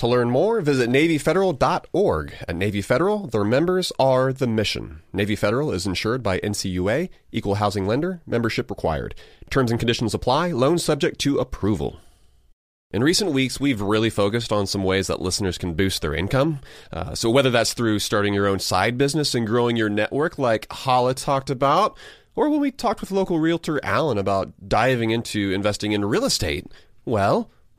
To learn more, visit NavyFederal.org. At Navy Federal, their members are the mission. Navy Federal is insured by NCUA, equal housing lender, membership required. Terms and conditions apply, loans subject to approval. In recent weeks, we've really focused on some ways that listeners can boost their income. Uh, so, whether that's through starting your own side business and growing your network, like Hala talked about, or when we talked with local realtor Alan about diving into investing in real estate, well,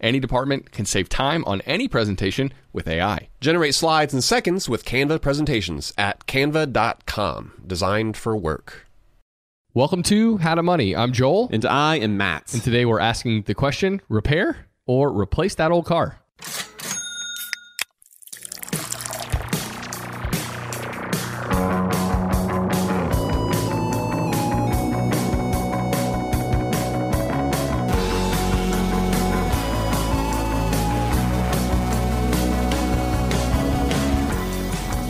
Any department can save time on any presentation with AI. Generate slides in seconds with Canva presentations at canva.com, designed for work. Welcome to How to Money. I'm Joel. And I am Matt. And today we're asking the question repair or replace that old car?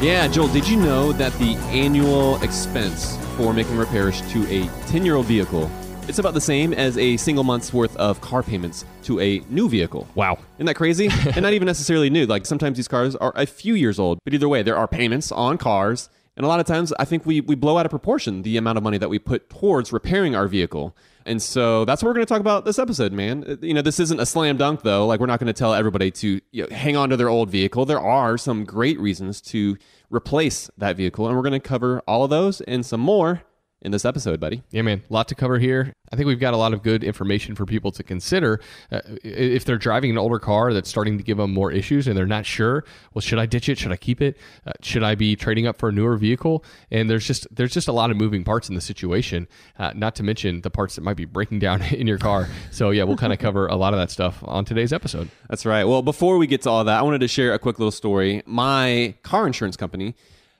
Yeah, Joel, did you know that the annual expense for making repairs to a 10 year old vehicle it's about the same as a single month's worth of car payments to a new vehicle. Wow. Isn't that crazy? and not even necessarily new. Like sometimes these cars are a few years old, but either way, there are payments on cars. And a lot of times, I think we, we blow out of proportion the amount of money that we put towards repairing our vehicle. And so that's what we're going to talk about this episode, man. Uh, You know, this isn't a slam dunk, though. Like, we're not going to tell everybody to you know, hang on to their old vehicle. There are some great reasons to replace that vehicle. And we're going to cover all of those and some more in this episode, buddy. Yeah, man, a lot to cover here. I think we've got a lot of good information for people to consider uh, if they're driving an older car that's starting to give them more issues and they're not sure. Well, should I ditch it? Should I keep it? Uh, should I be trading up for a newer vehicle? And there's just there's just a lot of moving parts in the situation. Uh, not to mention the parts that might be breaking down in your car. So yeah, we'll kind of cover a lot of that stuff on today's episode. That's right. Well, before we get to all that, I wanted to share a quick little story. My car insurance company.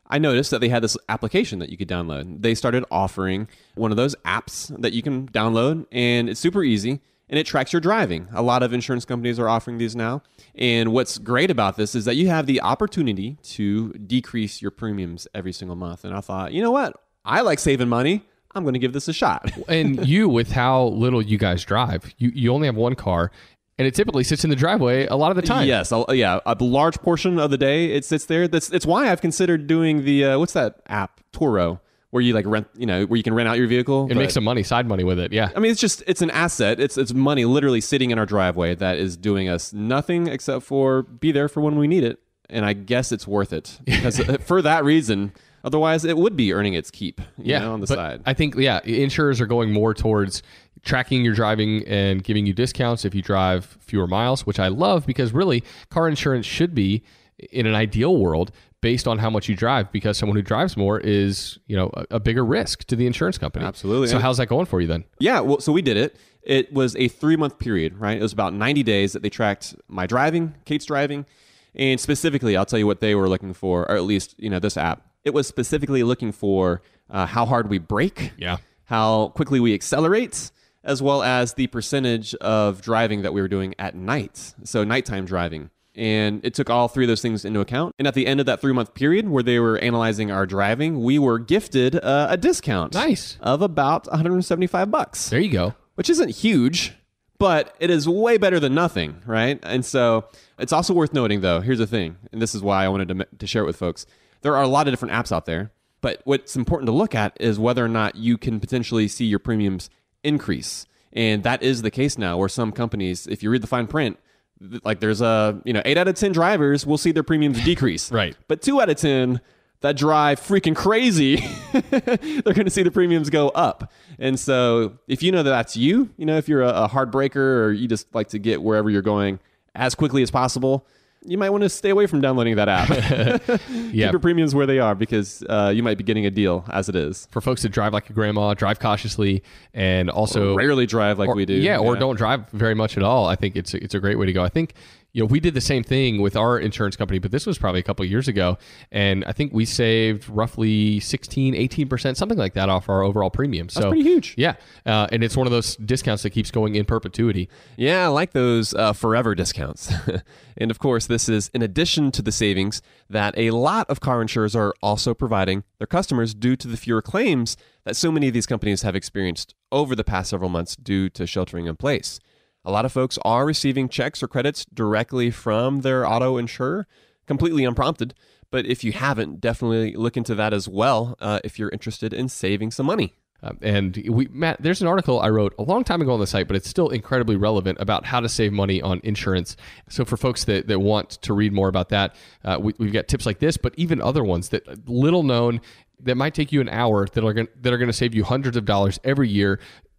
I noticed that they had this application that you could download. They started offering one of those apps that you can download, and it's super easy and it tracks your driving. A lot of insurance companies are offering these now. And what's great about this is that you have the opportunity to decrease your premiums every single month. And I thought, you know what? I like saving money. I'm going to give this a shot. and you, with how little you guys drive, you, you only have one car, and it typically sits in the driveway a lot of the time. Yes, I'll, yeah, a large portion of the day it sits there. That's it's why I've considered doing the uh, what's that app Turo where you like rent, you know, where you can rent out your vehicle and make some money, side money with it. Yeah, I mean, it's just it's an asset. It's it's money literally sitting in our driveway that is doing us nothing except for be there for when we need it. And I guess it's worth it because for that reason. Otherwise, it would be earning its keep. yeah, know, on the side. I think yeah, insurers are going more towards tracking your driving and giving you discounts if you drive fewer miles, which I love because really car insurance should be in an ideal world based on how much you drive because someone who drives more is, you know, a, a bigger risk to the insurance company. Absolutely. So how's that going for you then? Yeah, well, so we did it. It was a three month period, right? It was about 90 days that they tracked my driving, Kate's driving, and specifically, I'll tell you what they were looking for, or at least, you know, this app. It was specifically looking for uh, how hard we brake, Yeah. how quickly we accelerate, as well as the percentage of driving that we were doing at night. So nighttime driving. And it took all three of those things into account. And at the end of that three month period where they were analyzing our driving, we were gifted uh, a discount. Nice. Of about 175 bucks There you go. which isn't huge, but it is way better than nothing, right? And so it's also worth noting, though. Here's the thing, and this is why I wanted to, to share it with folks. There are a lot of different apps out there, but what's important to look at is whether or not you can potentially see your premiums increase, and that is the case now. Where some companies, if you read the fine print, like there's a you know eight out of ten drivers will see their premiums decrease, Right. But two out of ten that drive freaking crazy, they're going to see the premiums go up. And so, if you know that that's you, you know, if you're a, a hard breaker or you just like to get wherever you're going as quickly as possible, you might want to stay away from downloading that app. Yeah. Keep your premiums where they are because uh, you might be getting a deal as it is. For folks that drive like a grandma, drive cautiously, and also Rarely drive like or- we do. Yeah, or don't drive very much at all. I think it's it's a great way to go. I think you know we did the same thing with our insurance company, but this was probably a couple of years ago, and I think we saved roughly 16, 18 percent, something like that, off our overall premium. So pretty huge. Yeah, uh, and it's one of those discounts that keeps going in perpetuity. Yeah, I like those uh, forever discounts. and of course, this is in addition to the savings that a lot of car insurers are also providing their customers due to the fewer claims that so many of these companies have experienced over the past several months due to sheltering in place. A lot of folks are receiving checks or credits directly from their auto insurer, completely unprompted. But if you haven't, definitely look into that as well uh, if you're interested in saving some money. Um, and we, Matt, there's an article I wrote a long time ago on the site, but it's still incredibly relevant about how to save money on insurance. So for folks that, that want to read more about that, uh, we, we've got tips like this, but even other ones that little known that might take you an hour that are going that are going to save you hundreds of dollars every year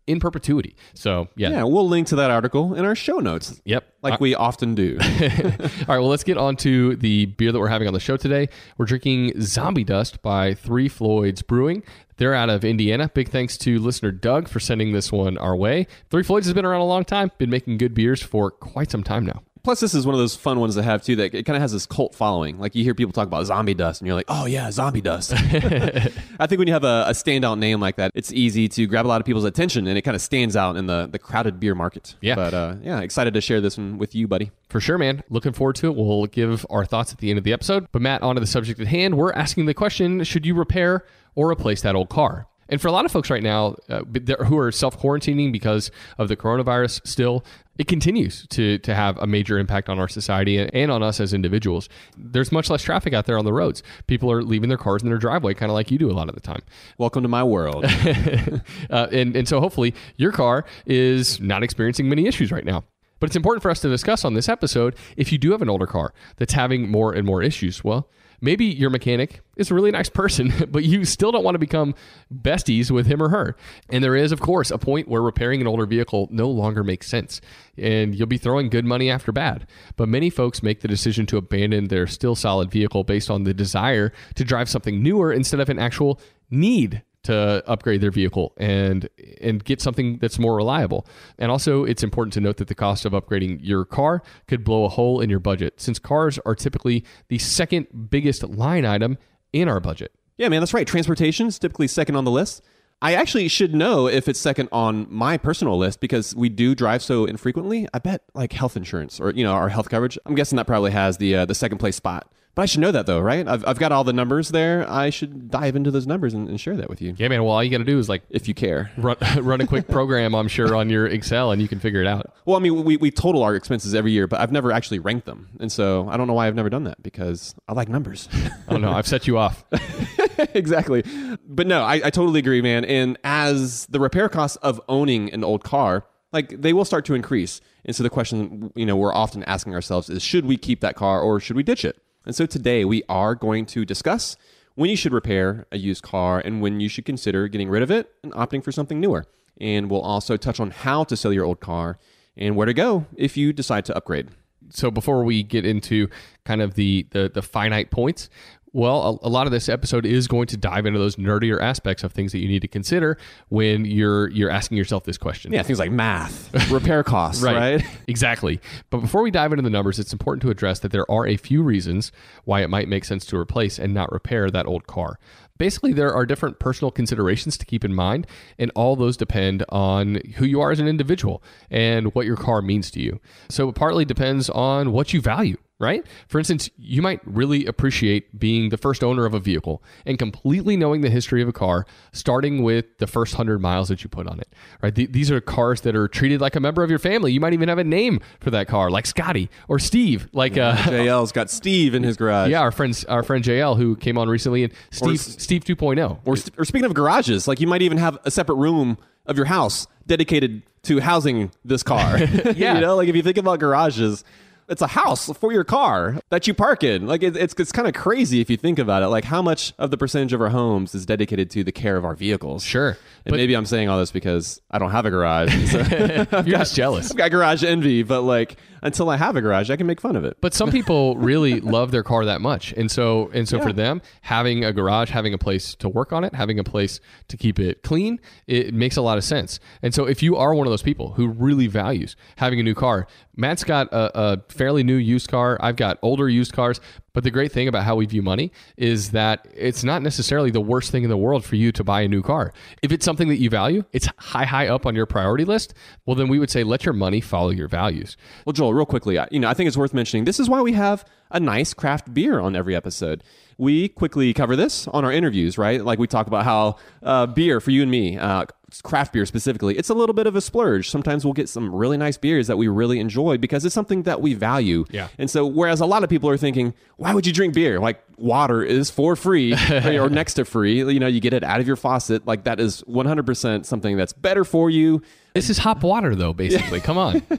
in perpetuity. So yeah, Yeah, we'll link to that article in our show notes. yep. Like we often do. All right, well, let's get on to the beer that we're having on the show today. We're drinking Zombie Dust by Three Floyds Brewing. They're out of Indiana. Big thanks to listener Doug for sending this one our way. Three Floyds has been around a long time, been making good beers for quite some time now. Plus, this is one of those fun ones to have too. That it kind of has this cult following. Like you hear people talk about zombie dust, and you're like, "Oh yeah, zombie dust." I think when you have a, a standout name like that, it's easy to grab a lot of people's attention, and it kind of stands out in the the crowded beer market. Yeah. But uh, yeah, excited to share this one with you, buddy. For sure, man. Looking forward to it. We'll give our thoughts at the end of the episode. But, Matt, on to the subject at hand. We're asking the question should you repair or replace that old car? And for a lot of folks right now uh, who are self quarantining because of the coronavirus, still, it continues to, to have a major impact on our society and, on us as individuals. There's much less traffic out there on the roads. People are leaving their cars in their driveway, kind of like you do a lot of the time. Welcome to my world. uh, and, and so hopefully your car is not experiencing many issues right now. But it's important for us to discuss on this episode if you do have an older car that's having more and more issues. Well, maybe your mechanic is a really nice person, but you still don't want to become besties with him or her. And there is, of course, a point where repairing an older vehicle no longer makes sense. And you'll be throwing good money after bad. But many folks make the decision to abandon their still solid vehicle based on the desire to drive something newer instead of an actual need to upgrade their vehicle and and get something that's more reliable. And also it's important to note that the cost of upgrading your car could blow a hole in your budget since cars are typically the second biggest line item in our budget. Yeah, man, that's right. Transportation is typically second on the list. I actually should know if it's second on my personal list because we do drive so infrequently. I bet like health insurance or you know our health coverage. I'm guessing that probably has the uh, the second place spot. But I should know that though, right? I've, I've got all the numbers there. I should dive into those numbers and, and share that with you Yeah, man, well all you got to do is like if you care. run, run a quick program, I'm sure on your Excel and you can figure it out. Well, I mean, we, we total our expenses every year, but I've never actually ranked them. And so I don't know why I've never done that because I like numbers. Oh no, I've set you off. exactly. But no, I, I totally agree, man. And as the repair costs of owning an old car, like they will start to increase. And so the question, you know, we're often asking ourselves is should we keep that car or should we ditch it? And so today we are going to discuss when you should repair a used car and when you should consider getting rid of it and opting for something newer. And we'll also touch on how to sell your old car and where to go if you decide to upgrade. so before we get into kind of the, the the finite points Well, a, a, lot of this episode is going to dive into those nerdier aspects of things that you need to consider when you're you're asking yourself this question. Yeah, things like math, repair costs, right. right? Exactly. But before we dive into the numbers, it's important to address that there are a few reasons why it might make sense to replace and not repair that old car. Basically, there are different personal considerations to keep in mind, and all those depend on who you are as an individual and what your car means to you. So it partly depends on what you value right? For instance, you might really appreciate being the first owner of a vehicle and completely knowing the history of a car, starting with the first 100 miles that you put on it, right? Th- these are cars that are treated like a member of your family. You might even have a name for that car, like Scotty or Steve. Like uh, JL's got Steve in his garage. Yeah, our friends, our friend JL who came on recently, and Steve, or, Steve 2.0. Or, or speaking of garages, like you might even have a separate room of your house dedicated to housing this car. yeah, you know, like if you think about garages it's a house for your car that you park in. Like it, it's it's kind of crazy if you think about it. Like how much of the percentage of our homes is dedicated to the care of our vehicles? Sure. And maybe I'm saying all this because I don't have a garage. So You're got, just jealous. I've got garage envy, but like until I have a garage, I can make fun of it. But some people really love their car that much, and so and so yeah. for them, having a garage, having a place to work on it, having a place to keep it clean, it makes a lot of sense. And so if you are one of those people who really values having a new car, Matt's got a, a fairly new used car. I've got older used cars. But the great thing about how we view money is that it's not necessarily the worst thing in the world for you to buy a new car. If it's something that you value, it's high, high up on your priority list. Well, then we would say let your money follow your values. Well, Joel, real quickly, you know, I think it's worth mentioning. This is why we have a nice craft beer on every episode. We quickly cover this on our interviews, right? Like we talk about how uh, beer for you and me, uh, craft beer specifically, it's a little bit of a splurge. Sometimes we'll get some really nice beers that we really enjoy because it's something that we value. Yeah. And so, whereas a lot of people are thinking, why would you drink beer? Like water is for free or next to free. You know, you get it out of your faucet. Like that is 100% something that's better for you. This is hop water, though, basically. Come on.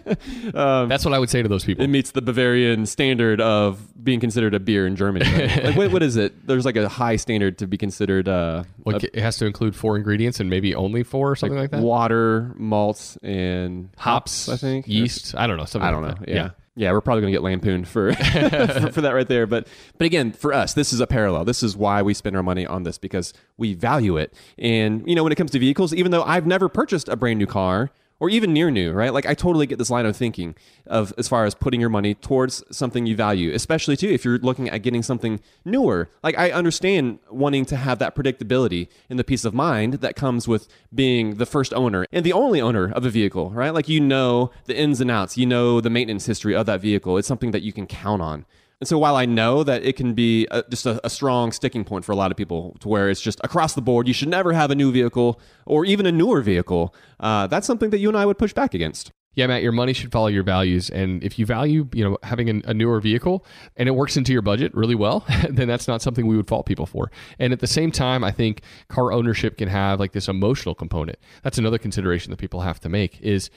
Um, That's what I would say to those people. It meets the Bavarian standard of being considered a beer in Germany. Right? like, what, what is it? There's like a high standard to be considered. Uh, a, it has to include four ingredients and maybe only four or something like, that? Water, malts, and hops, I think. Yeast. I don't know. I don't like know. Yeah. yeah yeah, we're probably going to get lampooned for, for, for that right there. But but again, for us, this is a parallel. This is why we spend our money on this because we value it. And you know, when it comes to vehicles, even though I've never purchased a brand new car, or even near new, right? Like I totally get this line of thinking of as far as putting your money towards something you value, especially too if you're looking at getting something newer. Like I understand wanting to have that predictability and the peace of mind that comes with being the first owner and the only owner of a vehicle, right? Like you know the ins and outs, you know the maintenance history of that vehicle. It's something that you can count on. And so while I know that it can be a, just a, a, strong sticking point for a lot of people to where it's just across the board, you should never have a new vehicle or even a newer vehicle, uh, that's something that you and I would push back against yeah, Matt, your money should follow your values. And if you value, you know, having a, newer vehicle and it works into your budget really well, then that's not something we would fault people for. And at the same time, I think car ownership can have like this emotional component. That's another consideration that people have to make is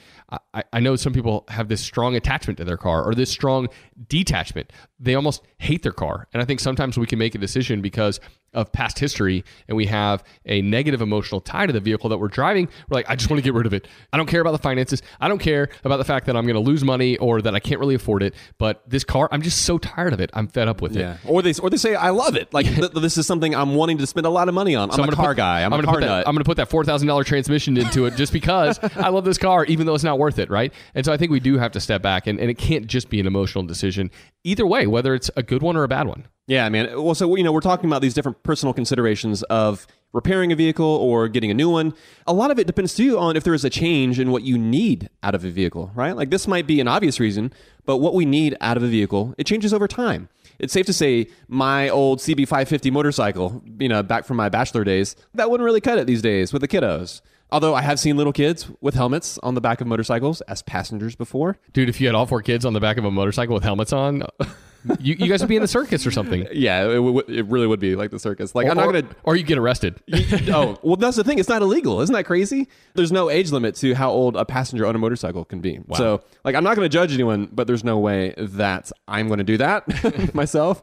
I, I know some people have this strong attachment to their car or this strong detachment. They almost hate their car. And I think sometimes we can make a decision because of past history and we have a negative emotional tie to the vehicle that we're driving, we're like, I just want to get rid of it. I don't care about the finances. I don't care about the fact that I'm going to lose money or that I can't really afford it. But this car, I'm just so tired of it. I'm fed up with yeah. it. Or they or they say I love it. Like th- this is something I'm wanting to spend a lot of money on. I'm, I'm a car put, guy. I'm, I'm a car that, nut. I'm going to put that four thousand dollar transmission into it just because I love this car, even though it's not worth it, right? And so I think we do have to step back, and, and it can't just be an emotional decision. Either way, whether it's a good one or a bad one. Yeah, man. Well, so you know, we're talking about these different personal considerations of repairing a vehicle or getting a new one. A lot of it depends too on if there is a change in what you need out of a vehicle, right? Like this might be an obvious reason, but what we need out of a vehicle, it changes over time. It's safe to say my old CB550 motorcycle, you know, back from my bachelor days, that wouldn't really cut it these days with the kiddos. Although I have seen little kids with helmets on the back of motorcycles as passengers before. Dude, if you had all four kids on the back of a motorcycle with helmets on, you, you guys would be in the circus or something. Yeah, it, w- it really would be like the circus. Like or, I'm not gonna, or you get arrested. oh, well, that's the thing. It's not illegal. Isn't that crazy? There's no age limit to how old a passenger on a motorcycle can be. Wow. So, like, I'm not going to judge anyone, but there's no way that I'm going to do that myself.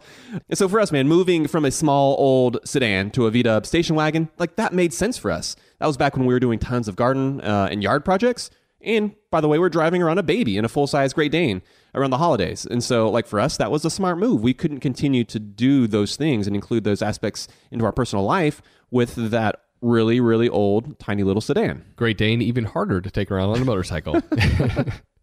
And so for us, man, moving from a small old sedan to a V Dub station wagon, like that made sense for us. That was back when we were doing tons of garden uh, and yard projects And by the way, we're driving around a baby in a full size Great Dane around the holidays. And so, like for us, that was a smart move. We couldn't continue to do those things and include those aspects into our personal life with that really, really old, tiny little sedan. Great Dane, even harder to take around on a motorcycle.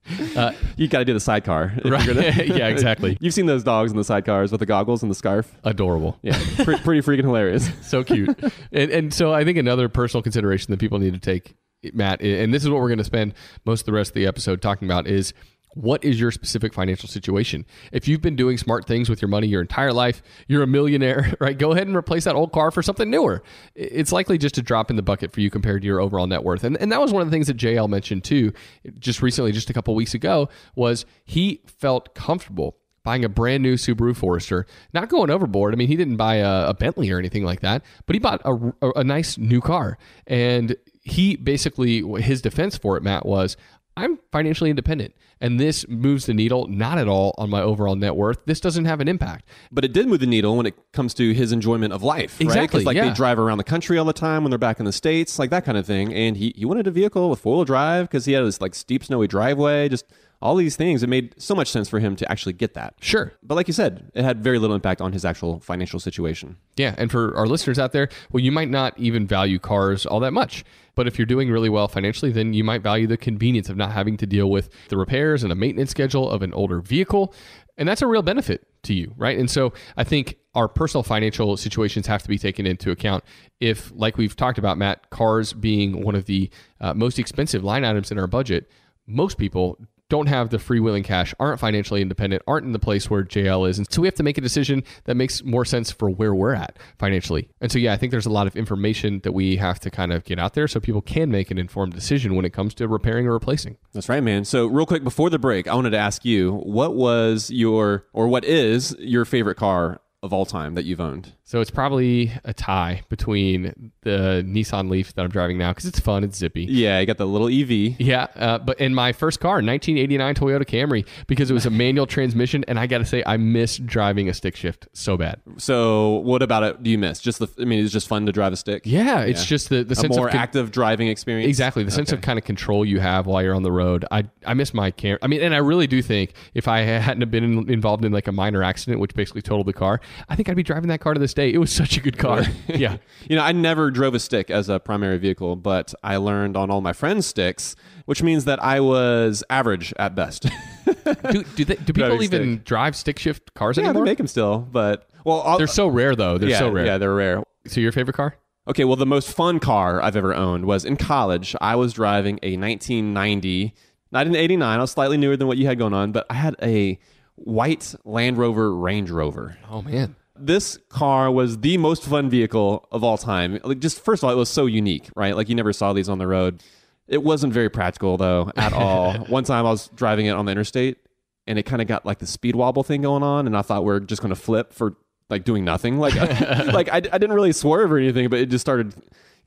Uh, you got to do the sidecar. Right. Yeah, exactly. You've seen those dogs in the sidecars with the goggles and the scarf. Adorable. Yeah, pre- pretty freaking hilarious. so cute. and, and so I think another personal consideration that people need to take, Matt, and this is what we're going to spend most of the rest of the episode talking about is what is your specific financial situation? If you've been doing smart things with your money your entire life, you're a millionaire, right? Go ahead and replace that old car for something newer. It's likely just a drop in the bucket for you compared to your overall net worth. And, and that was one of the things that JL mentioned too, just recently, just a couple weeks ago, was he felt comfortable buying a brand new Subaru Forester, not going overboard. I mean, he didn't buy a, a Bentley or anything like that, but he bought a, a, a nice new car. And he basically, his defense for it, Matt, was I'm financially independent. And this moves the needle not at all on my overall net worth. This doesn't have an impact. But it did move the needle when it comes to his enjoyment of life. right? Exactly, like yeah. they drive around the country all the time when they're back in the states, like that kind of thing. And he he wanted a vehicle with four wheel drive because he had this like steep snowy driveway. Just all these things. It made so much sense for him to actually get that. Sure. But like you said, it had very little impact on his actual financial situation. Yeah, and for our listeners out there, well, you might not even value cars all that much. But if you're doing really well financially, then you might value the convenience of not having to deal with the repairs and a maintenance schedule of an older vehicle. And that's a real benefit to you, right? And so I think our personal financial situations have to be taken into account. If, like we've talked about, Matt, cars being one of the uh, most expensive line items in our budget, most people don't have the free freewheeling cash, aren't financially independent, aren't in the place where JL is. And so we have to make a decision that makes more sense for where we're at financially. And so, yeah, I think there's a lot of information that we have to kind of get out there so people can make an informed decision when it comes to repairing or replacing. That's right, man. So, real quick before the break, I wanted to ask you what was your, or what is your favorite car of all time that you've owned? So it's probably a tie between the Nissan Leaf that I'm driving now because it's fun, it's zippy. Yeah, I got the little EV. Yeah, uh, but in my first car, 1989 Toyota Camry, because it was a manual transmission, and I got to say, I miss driving a stick shift so bad. So, what about it do you miss? Just the, I mean, it's just fun to drive a stick. Yeah, it's just the the a sense more of con- active driving experience. Exactly. The sense of kind of control you have while you're on the road. I I miss my Camry. I mean, and I really do think if I hadn't have been in, involved in like a minor accident, which basically totaled the car, I think I'd be driving that car to this day. It was such a good car. yeah. You know, I never drove a stick as a primary vehicle, but I learned on all my friends' sticks, which means that I was average at best. Do do, they, do people even drive stick shift cars anymore? yeah, they make them still, but well, I'll, They're so rare though. They're yeah, so rare. Yeah, they're rare. So your favorite car? Okay, well, the most fun car I've ever owned was in college. I was driving a 1990, not an 89. I was slightly newer than what you had going on, but I had a white Land Rover Range Rover. Oh man. This car was the most fun vehicle of all time. Like, just first of all, it was so unique, right? Like, you never saw these on the road. It wasn't very practical, though, at all. One time I was driving it on the interstate, and it kind of got like the speed wobble thing going on, and I thought we are just going to flip for like doing nothing. Like, like I, I didn't really swerve or anything, but it just started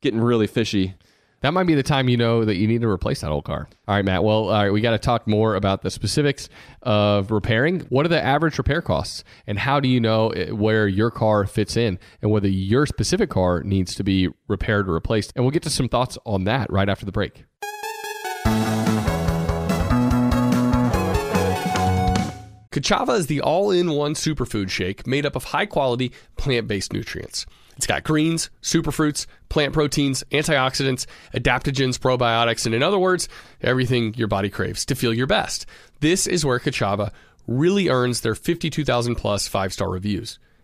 getting really fishy. That might be the time you know that you need to replace that old car. All right, Matt. Well, all right, we got to talk more about the specifics of repairing. What are the average repair costs, and how do you know eh, where your car fits in, and whether your specific car needs to be repaired or replaced? And we'll get to some thoughts on that right after the break. Kachava is the all in one superfood shake made up of high quality plant based nutrients. It's got greens, superfruits, plant proteins, antioxidants, adaptogens, probiotics, and in other words, everything your body craves to feel your best. This is where Kachava really earns their 52,000 plus five star reviews.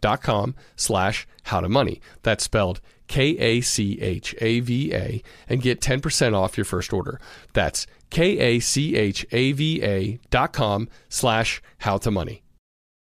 kachava.com slash how to money. That's spelled K-A-C-H-A-V-A and get 10% off your first order. That's K-A-C-H-A-V-A dot com slash how to money.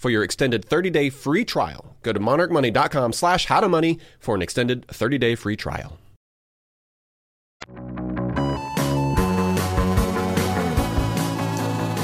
for your extended 30 day free trial. Go to monarchmoney.com slash how to money for an extended 30 day free trial.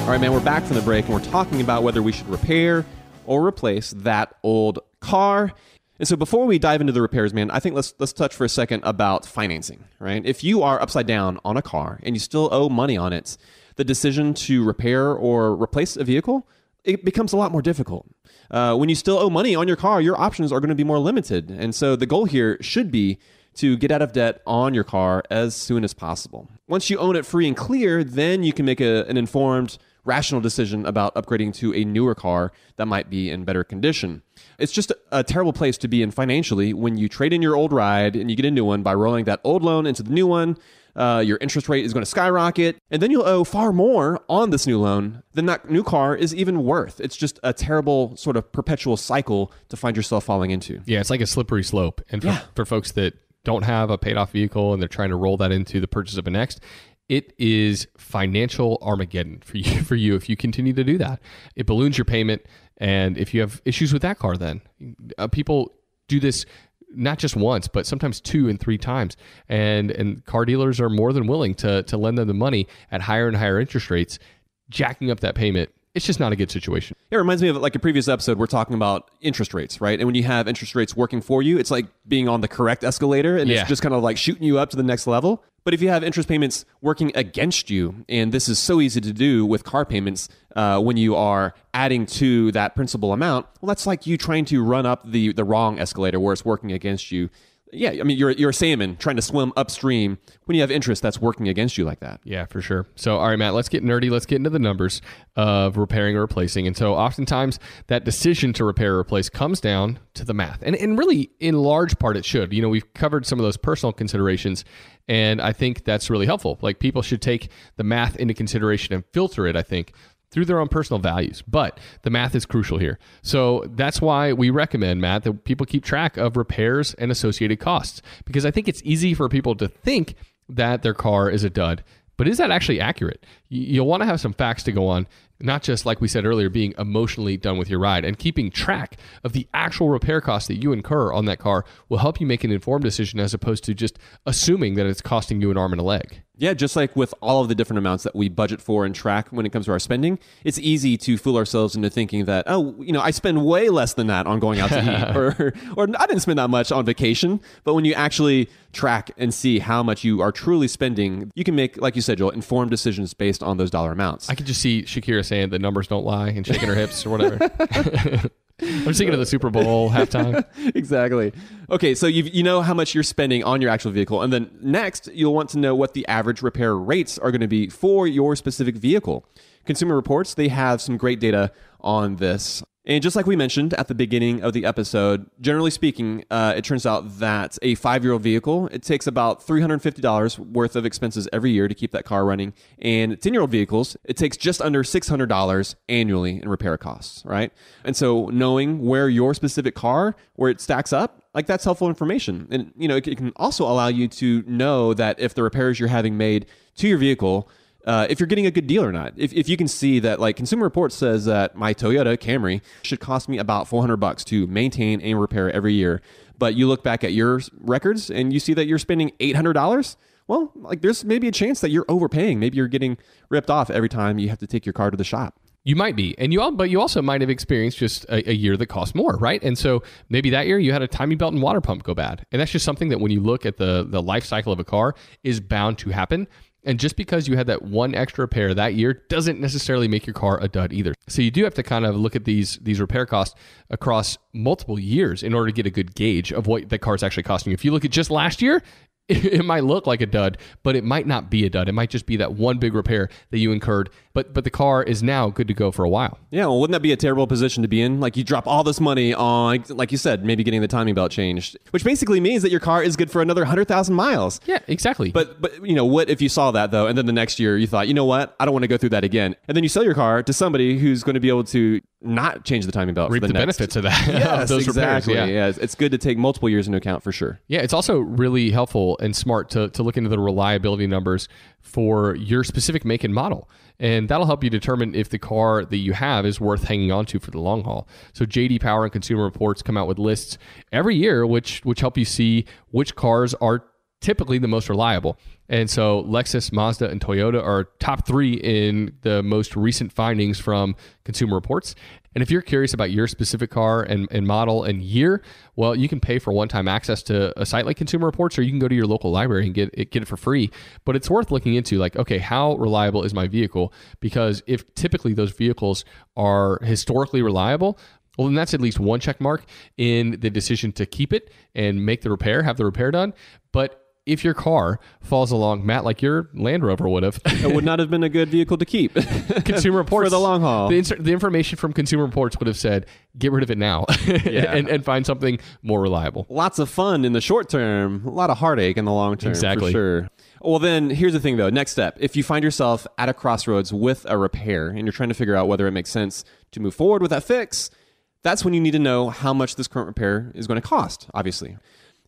All right, man, we're back from the break and we're talking about whether we should repair or replace that old car. And so before we dive into the repairs, man, I think let's let's touch for a second about financing, right? If you are upside down on a car and you still owe money on it, the decision to repair or replace a vehicle, it becomes a lot more difficult. Uh, when you still owe money on your car, your options are going to be more limited. And so the goal here should be to get out of debt on your car as soon as possible. Once you own it free and clear, then you can make a, an informed, rational decision about upgrading to a newer car that might be in better condition. It's just a, a terrible place to be in financially when you trade in your old ride and you get a new one by rolling that old loan into the new one. Uh, your interest rate is going to skyrocket, and then you'll owe far more on this new loan than that new car is even worth. It's just a terrible sort of perpetual cycle to find yourself falling into. Yeah, it's like a slippery slope. And for, Yeah. for folks that don't have a paid off vehicle and they're trying to roll that into the purchase of a next, it is financial Armageddon for you for you if you continue to do that. It balloons your payment and if you have issues with that car then uh, people do this not just once but sometimes two and three times. And and car dealers are more than willing to to lend them the money at higher and higher interest rates jacking up that payment it's just not a good situation It reminds me of like a previous episode. We're talking about interest rates, right? And when you have interest rates working for you, it's like being on the correct escalator and Yeah. it's just kind of like shooting you up to the next level. But if you have interest payments working against you, and this is so easy to do with car payments uh, when you are adding to that principal amount, well, that's like you trying to run up the, the wrong escalator where it's working against you. Yeah, I mean, you're you're a salmon trying to swim upstream when you have interest that's working against you like that. Yeah, for sure. So, all right, Matt, let's get nerdy. Let's get into the numbers of repairing or replacing. And so, oftentimes, that decision to repair or replace comes down to the math. And, and really, in large part, it should. You know, we've covered some of those personal considerations, and I think that's really helpful. Like, people should take the math into consideration and filter it, I think, through their own personal values. But the math is crucial here. So that's why we recommend, Matt, that people keep track of repairs and associated costs because I think it's easy for people to think that their car is a dud. But is that actually accurate? You'll want to have some facts to go on not just like we said earlier, being emotionally done with your ride and keeping track of the actual repair costs that you incur on that car will help you make an informed decision as opposed to just assuming that it's costing you an arm and a leg. Yeah, just like with all of the different amounts that we budget for and track when it comes to our spending, it's easy to fool ourselves into thinking that, oh, you know, I spend way less than that on going out to eat, or, or I didn't spend that much on vacation. But when you actually track and see how much you are truly spending, you can make, like you said, Joel, informed decisions based on those dollar amounts. I could just see Shakira saying the numbers don't lie and shaking her hips or whatever. I'm thinking of the Super Bowl halftime. exactly. Okay, so you you know how much you're spending on your actual vehicle, and then next you'll want to know what the average repair rates are going to be for your specific vehicle. Consumer Reports they have some great data on this. And just like we mentioned at the beginning of the episode, generally speaking, uh, it turns out that a five-year-old vehicle it takes about three hundred fifty dollars worth of expenses every year to keep that car running, and ten-year-old vehicles it takes just under six hundred dollars annually in repair costs, right? And so knowing where your specific car where it stacks up, like that's helpful information, and you know it, it can also allow you to know that if the repairs you're having made to your vehicle uh, if you're getting a good deal or not. If, if you can see that, like Consumer Reports says that my Toyota Camry should cost me about 400 bucks to maintain and repair every year, but you look back at your records and you see that you're spending $800. Well, like there's maybe a chance that you're overpaying. Maybe you're getting ripped off every time you have to take your car to the shop. You might be, and you all, but you also might have experienced just a, a, year that cost more, right? And so maybe that year you had a timing belt and water pump go bad, and that's just something that when you look at the the life cycle of a car is bound to happen. And just because you had that one extra repair that year doesn't necessarily make your car a dud either. So you do have to kind of look at these these repair costs across multiple years in order to get a good gauge of what the car is actually costing. you. If you look at just last year, it, might look like a dud, but it might not be a dud. It might just be that one big repair that you incurred, but but the car is now good to go for a while. Yeah, well, wouldn't that be a terrible position to be in? Like you drop all this money on, like you said, maybe getting the timing belt changed, which basically means that your car is good for another hundred thousand miles. Yeah, exactly. But but you know what? If you saw that though, and then the next year you thought, you know what, I don't want to go through that again, and then you sell your car to somebody who's going to be able to not change the timing belt. Reap the, the next. benefits of that. Yes, those exactly. Repairs, yeah. yeah, it's good to take multiple years into account for sure. Yeah, it's also really helpful and smart to to look into the reliability numbers for your specific make and model. And that'll help you determine if the car that you have is worth hanging on to for the long haul. So JD Power and Consumer Reports come out with lists every year which which help you see which cars are typically the most reliable. And so Lexus, Mazda, and Toyota are top three in the most recent findings from Consumer Reports. And if you're curious about your specific car and, and model and year, well, you can pay for one time access to a site like Consumer Reports, or you can go to your local library and get it, get it for free. But it's worth looking into like, okay, how reliable is my vehicle? Because if typically those vehicles are historically reliable, well, then that's at least one check mark in the decision to keep it and make the repair, have the repair done. But if your car falls along, Matt, like your Land Rover would have, it would not have been a good vehicle to keep. Consumer Reports for the long haul. The, the, information from Consumer Reports would have said, "Get rid of it now, yeah. and, and, find something more reliable." Lots of fun in the short term, a lot of heartache in the long term. Exactly. For sure. Well, then here's the thing, though. Next step: if you find yourself at a crossroads with a repair, and you're trying to figure out whether it makes sense to move forward with that fix, that's when you need to know how much this current repair is going to cost. Obviously.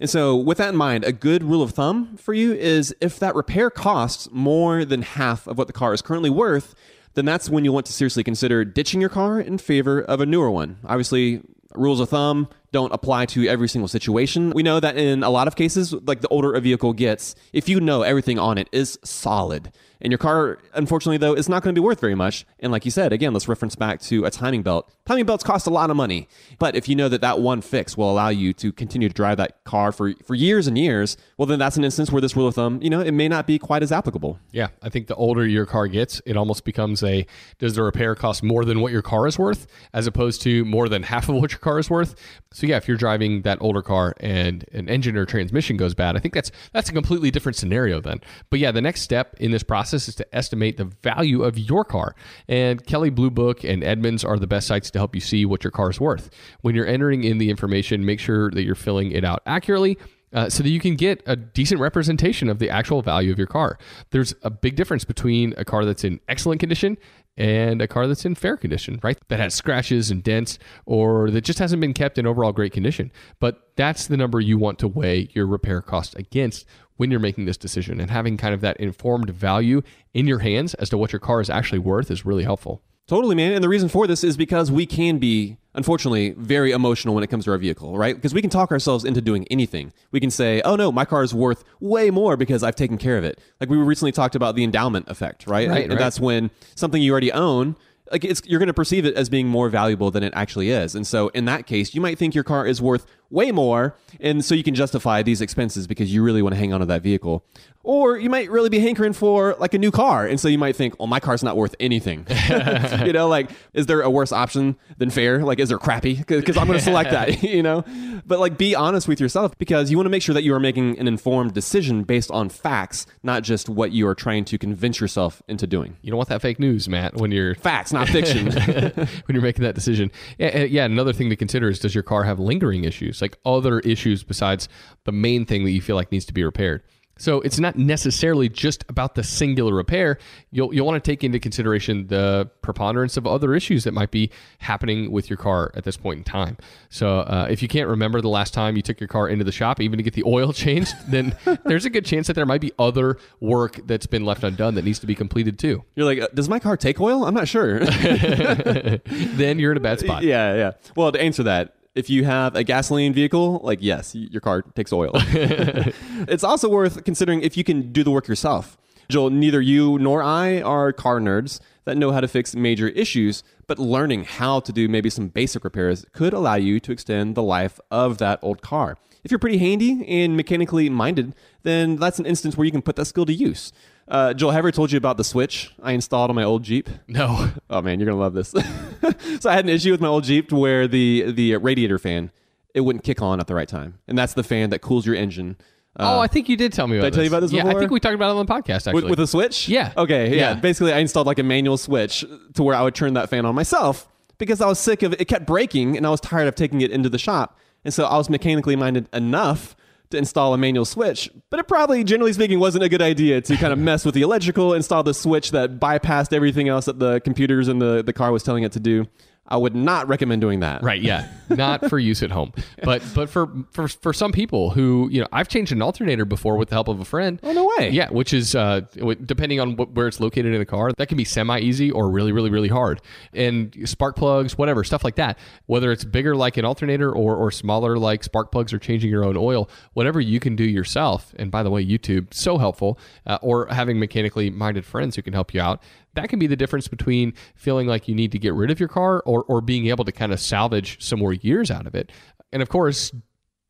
And so, with that in mind, a good rule of thumb for you is if that repair costs more than half of what the car is currently worth, then that's when you want to seriously consider ditching your car in favor of a newer one. Obviously, rules of thumb don't apply to every single situation. We know that in a lot of cases, like the older a vehicle gets, if you know everything on it is solid, and your car, unfortunately, though, is not going to be worth very much. And like you said, again, let's reference back to a timing belt. Timing belts cost a lot of money, but if you know that that one fix will allow you to continue to drive that car for, for years and years, well, then that's an instance where this rule of thumb, you know, it may not be quite as applicable. Yeah, I think the older your car gets, it almost becomes a does the repair cost more than what your car is worth, as opposed to more than half of what your car is worth. So yeah, if you're driving that older car and an engine or transmission goes bad, I think that's that's a completely different scenario then. But yeah, the next step in this process is to estimate the value of your car. And Kelley Blue Book and Edmunds are the best sites to help you see what your car is worth. When you're entering in the information, make sure that you're filling it out accurately uh, so that you can get a decent representation of the actual value of your car. There's a big difference between a car that's in excellent condition and a car that's in fair condition, right? That has scratches and dents or that just hasn't been kept in overall great condition. But that's the number you want to weigh your repair cost against when you're making this decision. And having kind of that informed value in your hands as to what your car is actually worth is really helpful. Totally, man. And the reason for this is because we can be, unfortunately, very emotional when it comes to our vehicle, right? Because we can talk ourselves into doing anything. We can say, oh no, my car is worth way more because I've taken care of it. Like we recently talked about the endowment effect, right? Right, and right. that's when something you already own like it's you're going to perceive it as being more valuable than it actually is. And so in that case, you might think your car is worth way more and so you can justify these expenses because you really want to hang on to that vehicle. Or you might really be hankering for like a new car and so you might think, "Oh, my car's not worth anything." you know, like is there a worse option than fair? Like is there crappy? Cuz I'm going to select that, you know? But like be honest with yourself because you want to make sure that you are making an informed decision based on facts, not just what you are trying to convince yourself into doing. You don't want that fake news, Matt, when you're Facts, not fiction. when you're making that decision. Yeah, yeah, another thing to consider is does your car have lingering issues, like other issues besides the main thing that you feel like needs to be repaired? So it's not necessarily just about the singular repair. You'll you'll want to take into consideration the preponderance of other issues that might be happening with your car at this point in time. So uh, if you can't remember the last time you took your car into the shop, even to get the oil changed, then there's a good chance that there might be other work that's been left undone that needs to be completed too. You're like, uh, does my car take oil? I'm not sure. then you're in a bad spot. yeah, yeah. Well, to answer that, if you have a gasoline vehicle, like yes, your car takes oil. it's also worth considering if you can do the work yourself. Joel, neither you nor I are car nerds that know how to fix major issues, but learning how to do maybe some basic repairs could allow you to extend the life of that old car. If you're pretty handy and mechanically minded, then that's an instance where you can put that skill to use. Uh, Joel, have I ever told you about the switch I installed on my old Jeep? No. Oh man, you're gonna love this. so I had an issue with my old Jeep where the the radiator fan it wouldn't kick on at the right time, and that's the fan that cools your engine. oh, I think you did tell me about Uh, did I tell you about this Yeah, I think we talked about it on the podcast actually. With, with a switch? Yeah. Okay. Yeah. Yeah. Basically, I installed like a manual switch to where I would turn that fan on myself because I was sick of it. It kept breaking, and I was tired of taking it into the shop. And so I was mechanically minded enough to install a manual switch. But it probably, generally speaking, wasn't a good idea to kind of mess with the electrical, install the switch that bypassed everything else that the computers and the, the car was telling it to do. I would not recommend doing that. Right, yeah, not for use at home, but but for for for some people who you know, I've changed an alternator before with the help of a friend. Oh, no way. Yeah, which is uh, depending on what, where it's located in the car, that can be semi easy or really really really hard. And spark plugs, whatever stuff like that, whether it's bigger like an alternator or or smaller like spark plugs or changing your own oil, whatever you can do yourself. And by the way, YouTube so helpful, uh, or having mechanically minded friends who can help you out that can be the difference between feeling like you need to get rid of your car or, or being able to kind of salvage some more years out of it. And of course,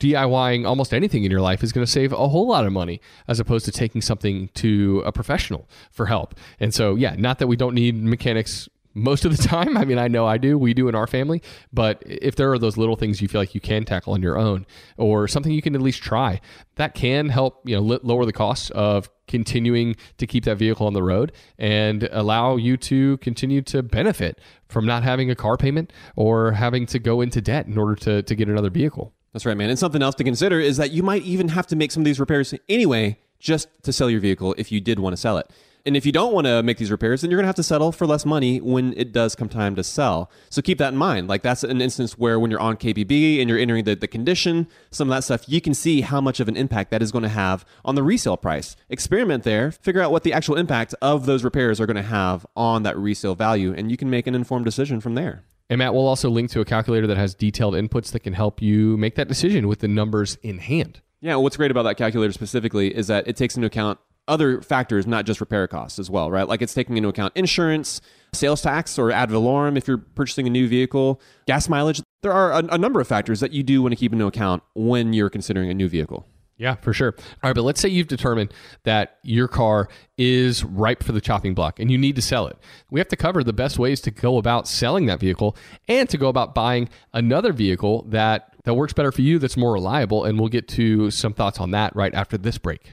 DIYing almost anything in your life is going to save a whole lot of money as opposed to taking something to a professional for help. And so, yeah, not that we don't need mechanics most of the time. I mean, I know I do, we do in our family, but if there are those little things you feel like you can tackle on your own or something you can at least try, that can help, you know, li- lower the costs of continuing to keep that vehicle on the road and allow you to continue to benefit from not having a car payment or having to go into debt in order to, to get another vehicle. That's right, man. And something else to consider is that you might even have to make some of these repairs anyway, just to sell your vehicle if you did want to sell it. And if you don't want to make these repairs, then you're going to have to settle for less money when it does come time to sell. So keep that in mind. Like that's an instance where when you're on KBB and you're entering the, the condition, some of that stuff, you can see how much of an impact that is going to have on the resale price. Experiment there, figure out what the actual impact of those repairs are going to have on that resale value, and you can make an informed decision from there. And Matt, we'll also link to a calculator that has detailed inputs that can help you make that decision with the numbers in hand. Yeah, what's great about that calculator specifically is that it takes into account other factors, not just repair costs as well, right? Like it's taking into account insurance, sales tax, or ad valorem if you're purchasing a new vehicle, gas mileage. There are a, a number of factors that you do want to keep into account when you're considering a new vehicle. Yeah, for sure. All right, but let's say you've determined that your car is ripe for the chopping block and you need to sell it. We have to cover the best ways to go about selling that vehicle and to go about buying another vehicle that that works better for you, that's more reliable. And we'll get to some thoughts on that right after this break.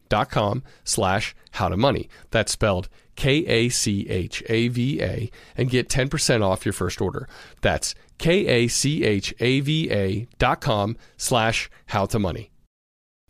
com slash how to money. That's spelled K A C H A V A and get 10% off your first order. That's K A C H A V A dot com slash how to money.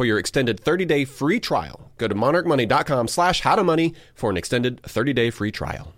for your extended 30 day free trial. Go to monarchmoney.com slash how to money for an extended 30 day free trial.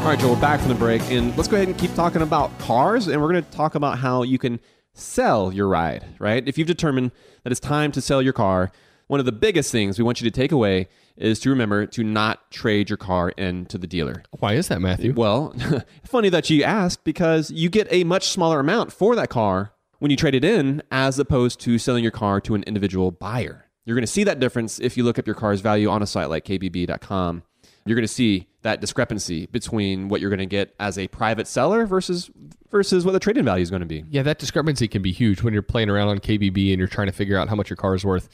All right, Joel, back from the break, and let's go ahead and keep talking about cars, and we're going to talk about how you can sell your ride, right? If you've determined that it's time to sell your car, one of the biggest things we want you to take away is to remember to not trade your car in to the dealer. Why is that, Matthew? Well, funny that you asked because you get a much smaller amount for that car when you trade it in as opposed to selling your car to an individual buyer. You're going to see that difference if you look up your car's value on a site like kbb.com. You're going to see that discrepancy between what you're going to get as a private seller versus versus what the trade-in value is going to be. Yeah, that discrepancy can be huge when you're playing around on KBB and you're trying to figure out how much your car is worth.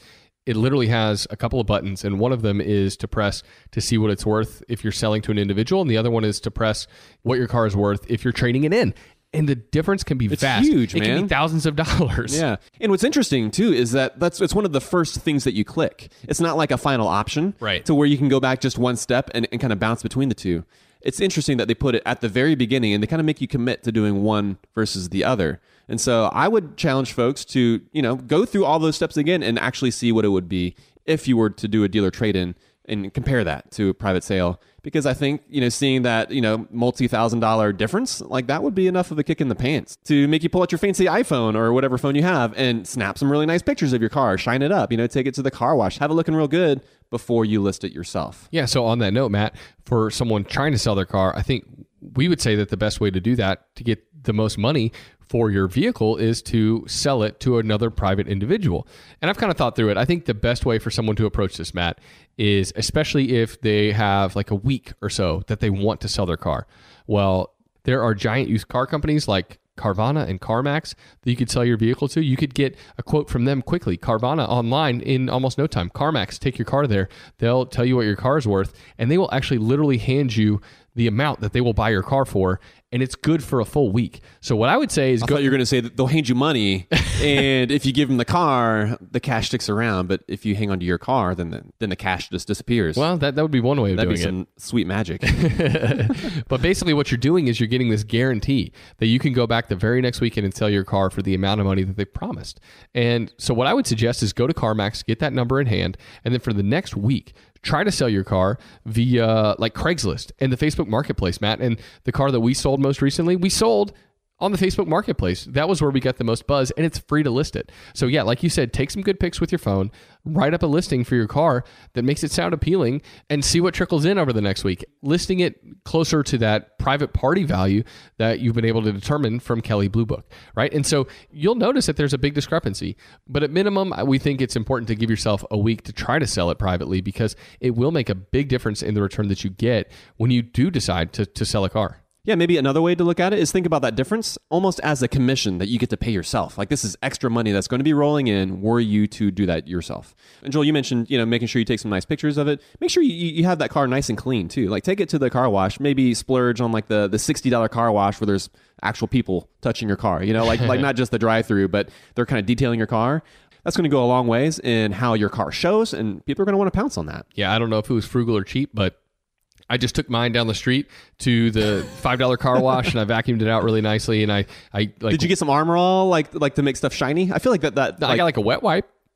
It literally has a couple of buttons, and one of them is to press to see what it's worth if you're selling to an individual, and the other one is to press what your car is worth if you're trading it in. And the difference can be It's vast. huge, it can man. be thousands of dollars. Yeah. And what's interesting too is that that's it's one of the first things that you click. It's not like a final option. Right. To where you can go back just one step and, and kind of bounce between the two. It's interesting that they put it at the very beginning and they kind of make you commit to doing one versus the other. And so I would challenge folks to, you know, go through all those steps again and actually see what it would be if you were to do a dealer trade in and compare that to a private sale because I think you know seeing that you know multi thousand dollar difference like that would be enough of a kick in the pants to make you pull out your fancy iPhone or whatever phone you have and snap some really nice pictures of your car, shine it up, you know, take it to the car wash, have it looking real good before you list it yourself. Yeah. So on that note, Matt, for someone trying to sell their car, I think we would say that the best way to do that to get the most money for your vehicle is to sell it to another private individual. And I've kind of thought through it. I think the best way for someone to approach this, Matt, is especially if they have like a week or so that they want to sell their car. Well, there are giant used car companies like Carvana and CarMax that you could sell your vehicle to. You could get a quote from them quickly. Carvana online in almost no time. CarMax, take your car there. They'll tell you what your car is worth, and they will actually literally hand you the amount that they will buy your car for, and it's good for a full week. So what I would say is I go. thought you were going to say that they'll hand you money, and if you give them the car, the cash sticks around. But if you hang on to your car, then the, then the cash just disappears. well, that, that would be one way of doing it. that'd doing be it. some sweet magic. but basically, what you're doing is you're getting this guarantee that you can go back the very next weekend and sell your car for the amount of money that they promised. And so, what I would suggest is go to CarMax, get that number in hand, and then for the next week, try to sell your car via like Craigslist and the Facebook Marketplace, Matt. And the car that we sold most recently, we sold on the Facebook Marketplace. That was where we got the most buzz, and it's free to list it. So, yeah, like you said, take some good pics with your phone, write up a listing for your car that makes it sound appealing, and see what trickles in over the next week. Listing it closer to that private party value that you've been able to determine from Kelley Blue Book, right? And so you'll notice that there's a big discrepancy. But at minimum, we think it's important to give yourself a week to try to sell it privately because it will make a big difference in the return that you get when you do decide to, to sell a car. Yeah, maybe another way to look at it is think about that difference almost as a commission that you get to pay yourself. Like this is extra money that's going to be rolling in were you to do that yourself. And Joel, you mentioned, you know, making sure you take some nice pictures of it. Make sure you, you have that car nice and clean too. Like take it to the car wash, maybe splurge on like the the $60 car wash where there's actual people touching your car, you know, like like not just the drive-through, but they're kind of detailing your car. That's going to go a long ways in how your car shows and people are going to want to pounce on that. Yeah, I don't know if it was frugal or cheap, but I just took mine down the street to the five dollar car wash and I vacuumed it out really nicely. And I, I like, Did you get some armor all like like to make stuff shiny? I feel like that that I like, got like a wet wipe.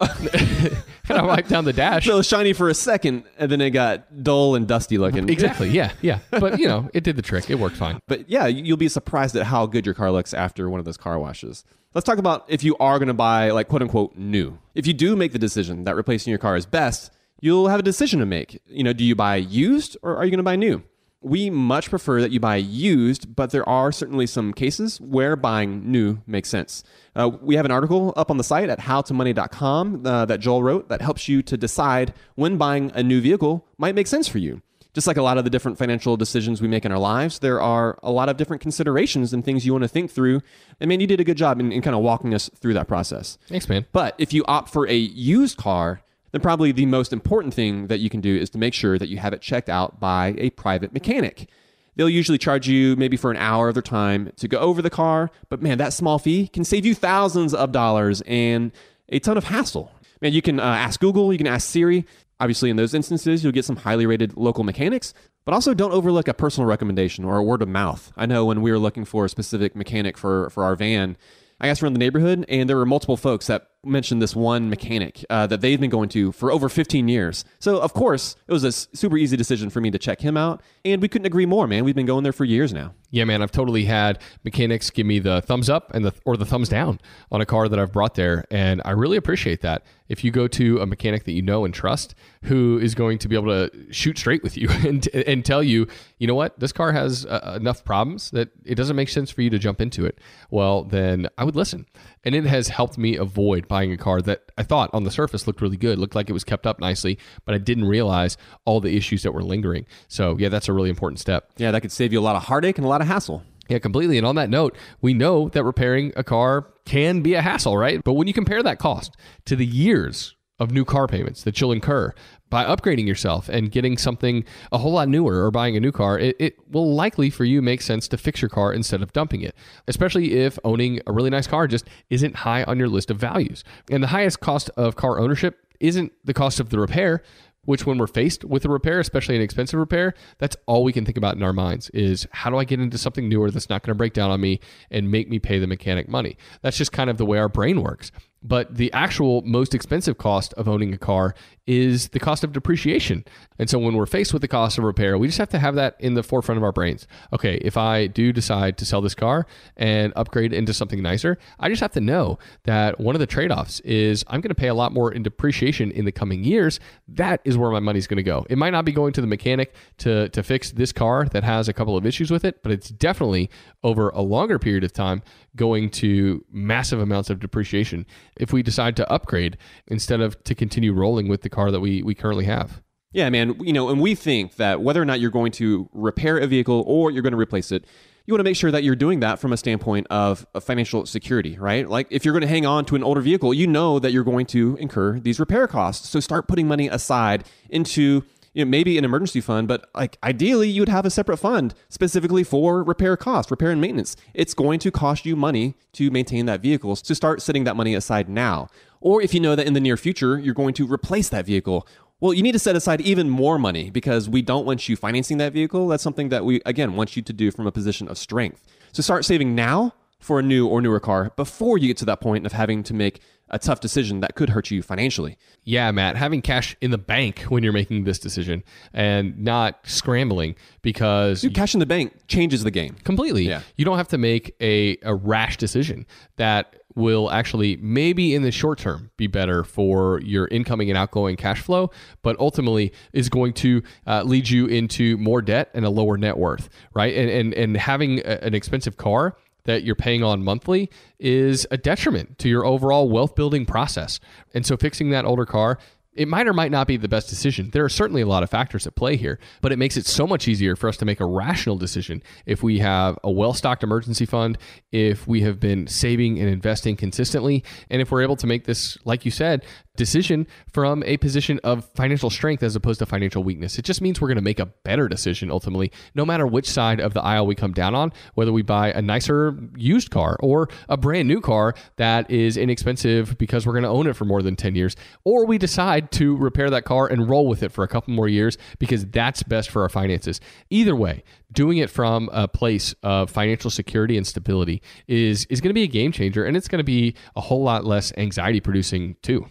and I wiped down the dash. So it was shiny for a second and then it got dull and dusty looking. Exactly. Yeah. Yeah. But you know, it did the trick. It worked fine. But yeah, you'll be surprised at how good your car looks after one of those car washes. Let's talk about if you are going to buy like quote unquote new. If you do make the decision that replacing your car is best, you'll have a decision to make. You know, do you buy used or are you going to buy new? We much prefer that you buy used, but there are certainly some cases where buying new makes sense. Uh, we have an article up on the site at howtomoney.com uh, that Joel wrote that helps you to decide when buying a new vehicle might make sense for you just like a lot of the different financial decisions we make in our lives, there are a lot of different considerations and things you want to think through. And man, you did a good job in, in kind of walking us through that process. Thanks, man. But if you opt for a used car, then probably the most important thing that you can do is to make sure that you have it checked out by a private mechanic. They'll usually charge you maybe for an hour of their time to go over the car, but man, that small fee can save you thousands of dollars and a ton of hassle. Man, you can uh, ask Google, you can ask Siri. Obviously, in those instances, you'll get some highly rated local mechanics, but also don't overlook a personal recommendation or a word of mouth. I know when we were looking for a specific mechanic for, for our van, I asked around the neighborhood, and there were multiple folks that mentioned this one mechanic uh, that they've been going to for over 15 years. So, of course, it was a super easy decision for me to check him out, and we couldn't agree more, man. We've been going there for years now. Yeah, man, I've totally had mechanics give me the thumbs up and the or the thumbs down on a car that I've brought there, and I really appreciate that. If you go to a mechanic that you know and trust, who is going to be able to shoot straight with you and and tell you, you know what, this car has uh, enough problems that it doesn't make sense for you to jump into it. Well, then I would listen, and it has helped me avoid buying a car that I thought on the surface looked really good, looked like it was kept up nicely, but I didn't realize all the issues that were lingering. So yeah, that's a really important step. Yeah, that could save you a lot of heartache and a lot of hassle. Yeah, completely. And on that note, we know that repairing a car can be a hassle, right? But when you compare that cost to the years of new car payments that you'll incur by upgrading yourself and getting something a whole lot newer or buying a new car, it, it, will likely for you make sense to fix your car instead of dumping it, especially if owning a really nice car just isn't high on your list of values. And the highest cost of car ownership isn't the cost of the repair, which when we're faced with a repair, especially an expensive repair, that's all we can think about in our minds is how do I get into something newer that's not going to break down on me and make me pay the mechanic money? That's just kind of the way our brain works. But the actual most expensive cost of owning a car is the cost of depreciation. And so when we're faced with the cost of repair, we just have to have that in the forefront of our brains. Okay, if I do decide to sell this car and upgrade into something nicer, I just have to know that one of the trade offs is I'm going to pay a lot more in depreciation in the coming years. That is where my money's going to go. It might not be going to the mechanic to, to fix this car that has a couple of issues with it, but it's definitely over a longer period of time going to massive amounts of depreciation if we decide to upgrade instead of to continue rolling with the car that we, we currently have. Yeah, man. You know, and we think that whether or not you're going to repair a vehicle or you're going to replace it, you want to make sure that you're doing that from a standpoint of, financial security, right? Like if you're going to hang on to an older vehicle, you know that you're going to incur these repair costs. So start putting money aside into you know, maybe an emergency fund, but like ideally you would have a separate fund specifically for repair costs, repair and maintenance. It's going to cost you money to maintain that vehicle. So start setting that money aside now. Or if you know that in the near future you're going to replace that vehicle, well, you need to set aside even more money because we don't want you financing that vehicle. That's something that we, again, want you to do from a position of strength. So start saving now for a new or newer car before you get to that point of having to make a tough decision that could hurt you financially. Yeah, Matt, having cash in the bank when you're making this decision and not scrambling because Dude, cash in the bank changes the game completely. Yeah. You don't have to make a, a rash decision that will actually maybe in the short term be better for your incoming and outgoing cash flow, but ultimately is going to uh, lead you into more debt and a lower net worth, right? And and and having a, an expensive car that you're paying on monthly is a detriment to your overall wealth building process. And so fixing that older car it might or might not be the best decision. There are certainly a lot of factors at play here, but it makes it so much easier for us to make a rational decision if we have a well stocked emergency fund, if we have been saving and investing consistently, and if we're able to make this, like you said, decision from a position of financial strength as opposed to financial weakness. It just means we're going to make a better decision ultimately, no matter which side of the aisle we come down on, whether we buy a nicer used car or a brand new car that is inexpensive because we're going to own it for more than 10 years, or we decide to repair that car and roll with it for a couple more years because that's best for our finances. Either way, doing it from a place of financial security and stability is is going to be a game changer and it's going to be a whole lot less anxiety producing too.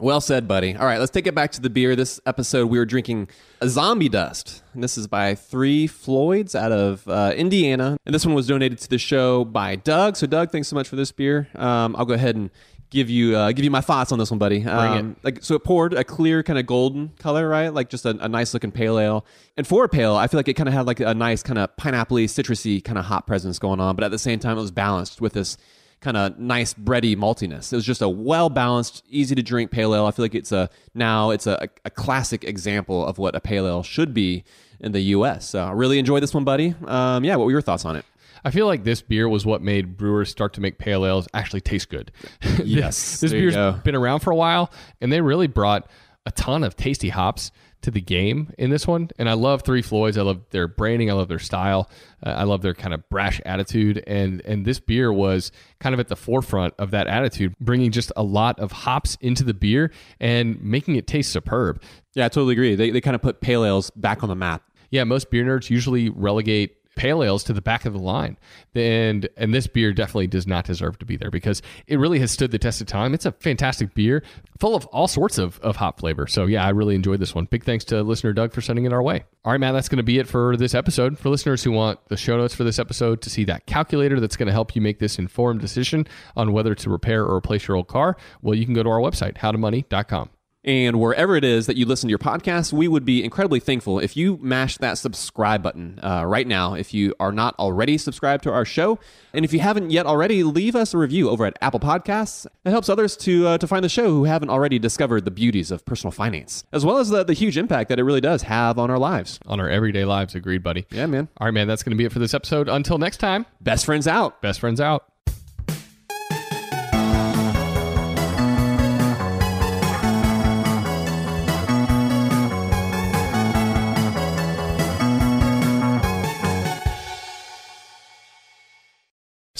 Well said, buddy. All right, let's take it back to the beer. This episode, we were drinking a Zombie Dust. And this is by Three Floyds out of uh, Indiana. And this one was donated to the show by Doug. So, Doug, thanks so much for this beer. Um, I'll go ahead and give you uh, give you my thoughts on this one, buddy. Um, it. Like, so it poured a clear kind of golden color, right? Like just a, a nice looking pale ale. And for a pale, I feel like it kind of had like a nice kind of pineappley, citrusy kind of hop presence going on. But at the same time, it was balanced with this kind of nice bready maltiness. It was just a well balanced, easy to drink pale ale. I feel like it's a now it's a, a classic example of what a pale ale should be in the U.S. So I really enjoyed this one, buddy. Um, yeah, what were your thoughts on it? I feel like this beer was what made brewers start to make pale ales actually taste good. Yes, this you beer's been around for a while, and they really brought a ton of tasty hops to the game in this one. And I love Three Floyds. I love their branding. I love their style. Uh, I love their kind of brash attitude. And and this beer was kind of at the forefront of that attitude, bringing just a lot of hops into the beer and making it taste superb. Yeah, I totally agree. They, they kind of put pale ales back on the map. Yeah, most beer nerds usually relegate pale ales to the back of the line. And and this beer definitely does not deserve to be there because it really has stood the test of time. It's a fantastic beer full of all sorts of, of hop flavor. So yeah, I really enjoyed this one. Big thanks to listener Doug for sending it our way. All right, man, that's going to be it for this episode. For listeners who want the show notes for this episode to see that calculator that's going to help you make this informed decision on whether to repair or replace your old car, well, you can go to our website, howtomoney.com. And wherever it is that you listen to your podcast, we would be incredibly thankful if you mash that subscribe button uh, right now if you are not already subscribed to our show. And if you haven't yet already, leave us a review over at Apple Podcasts. It helps others to, uh, to find the show who haven't already discovered the beauties of personal finance, as well as the, the huge impact that it really does have on our lives. On our everyday lives. Agreed, buddy. Yeah, man. All right, man, that's going to be it for this episode. Until next time, Best friends out. best friends out.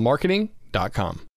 upswellmarketing.com.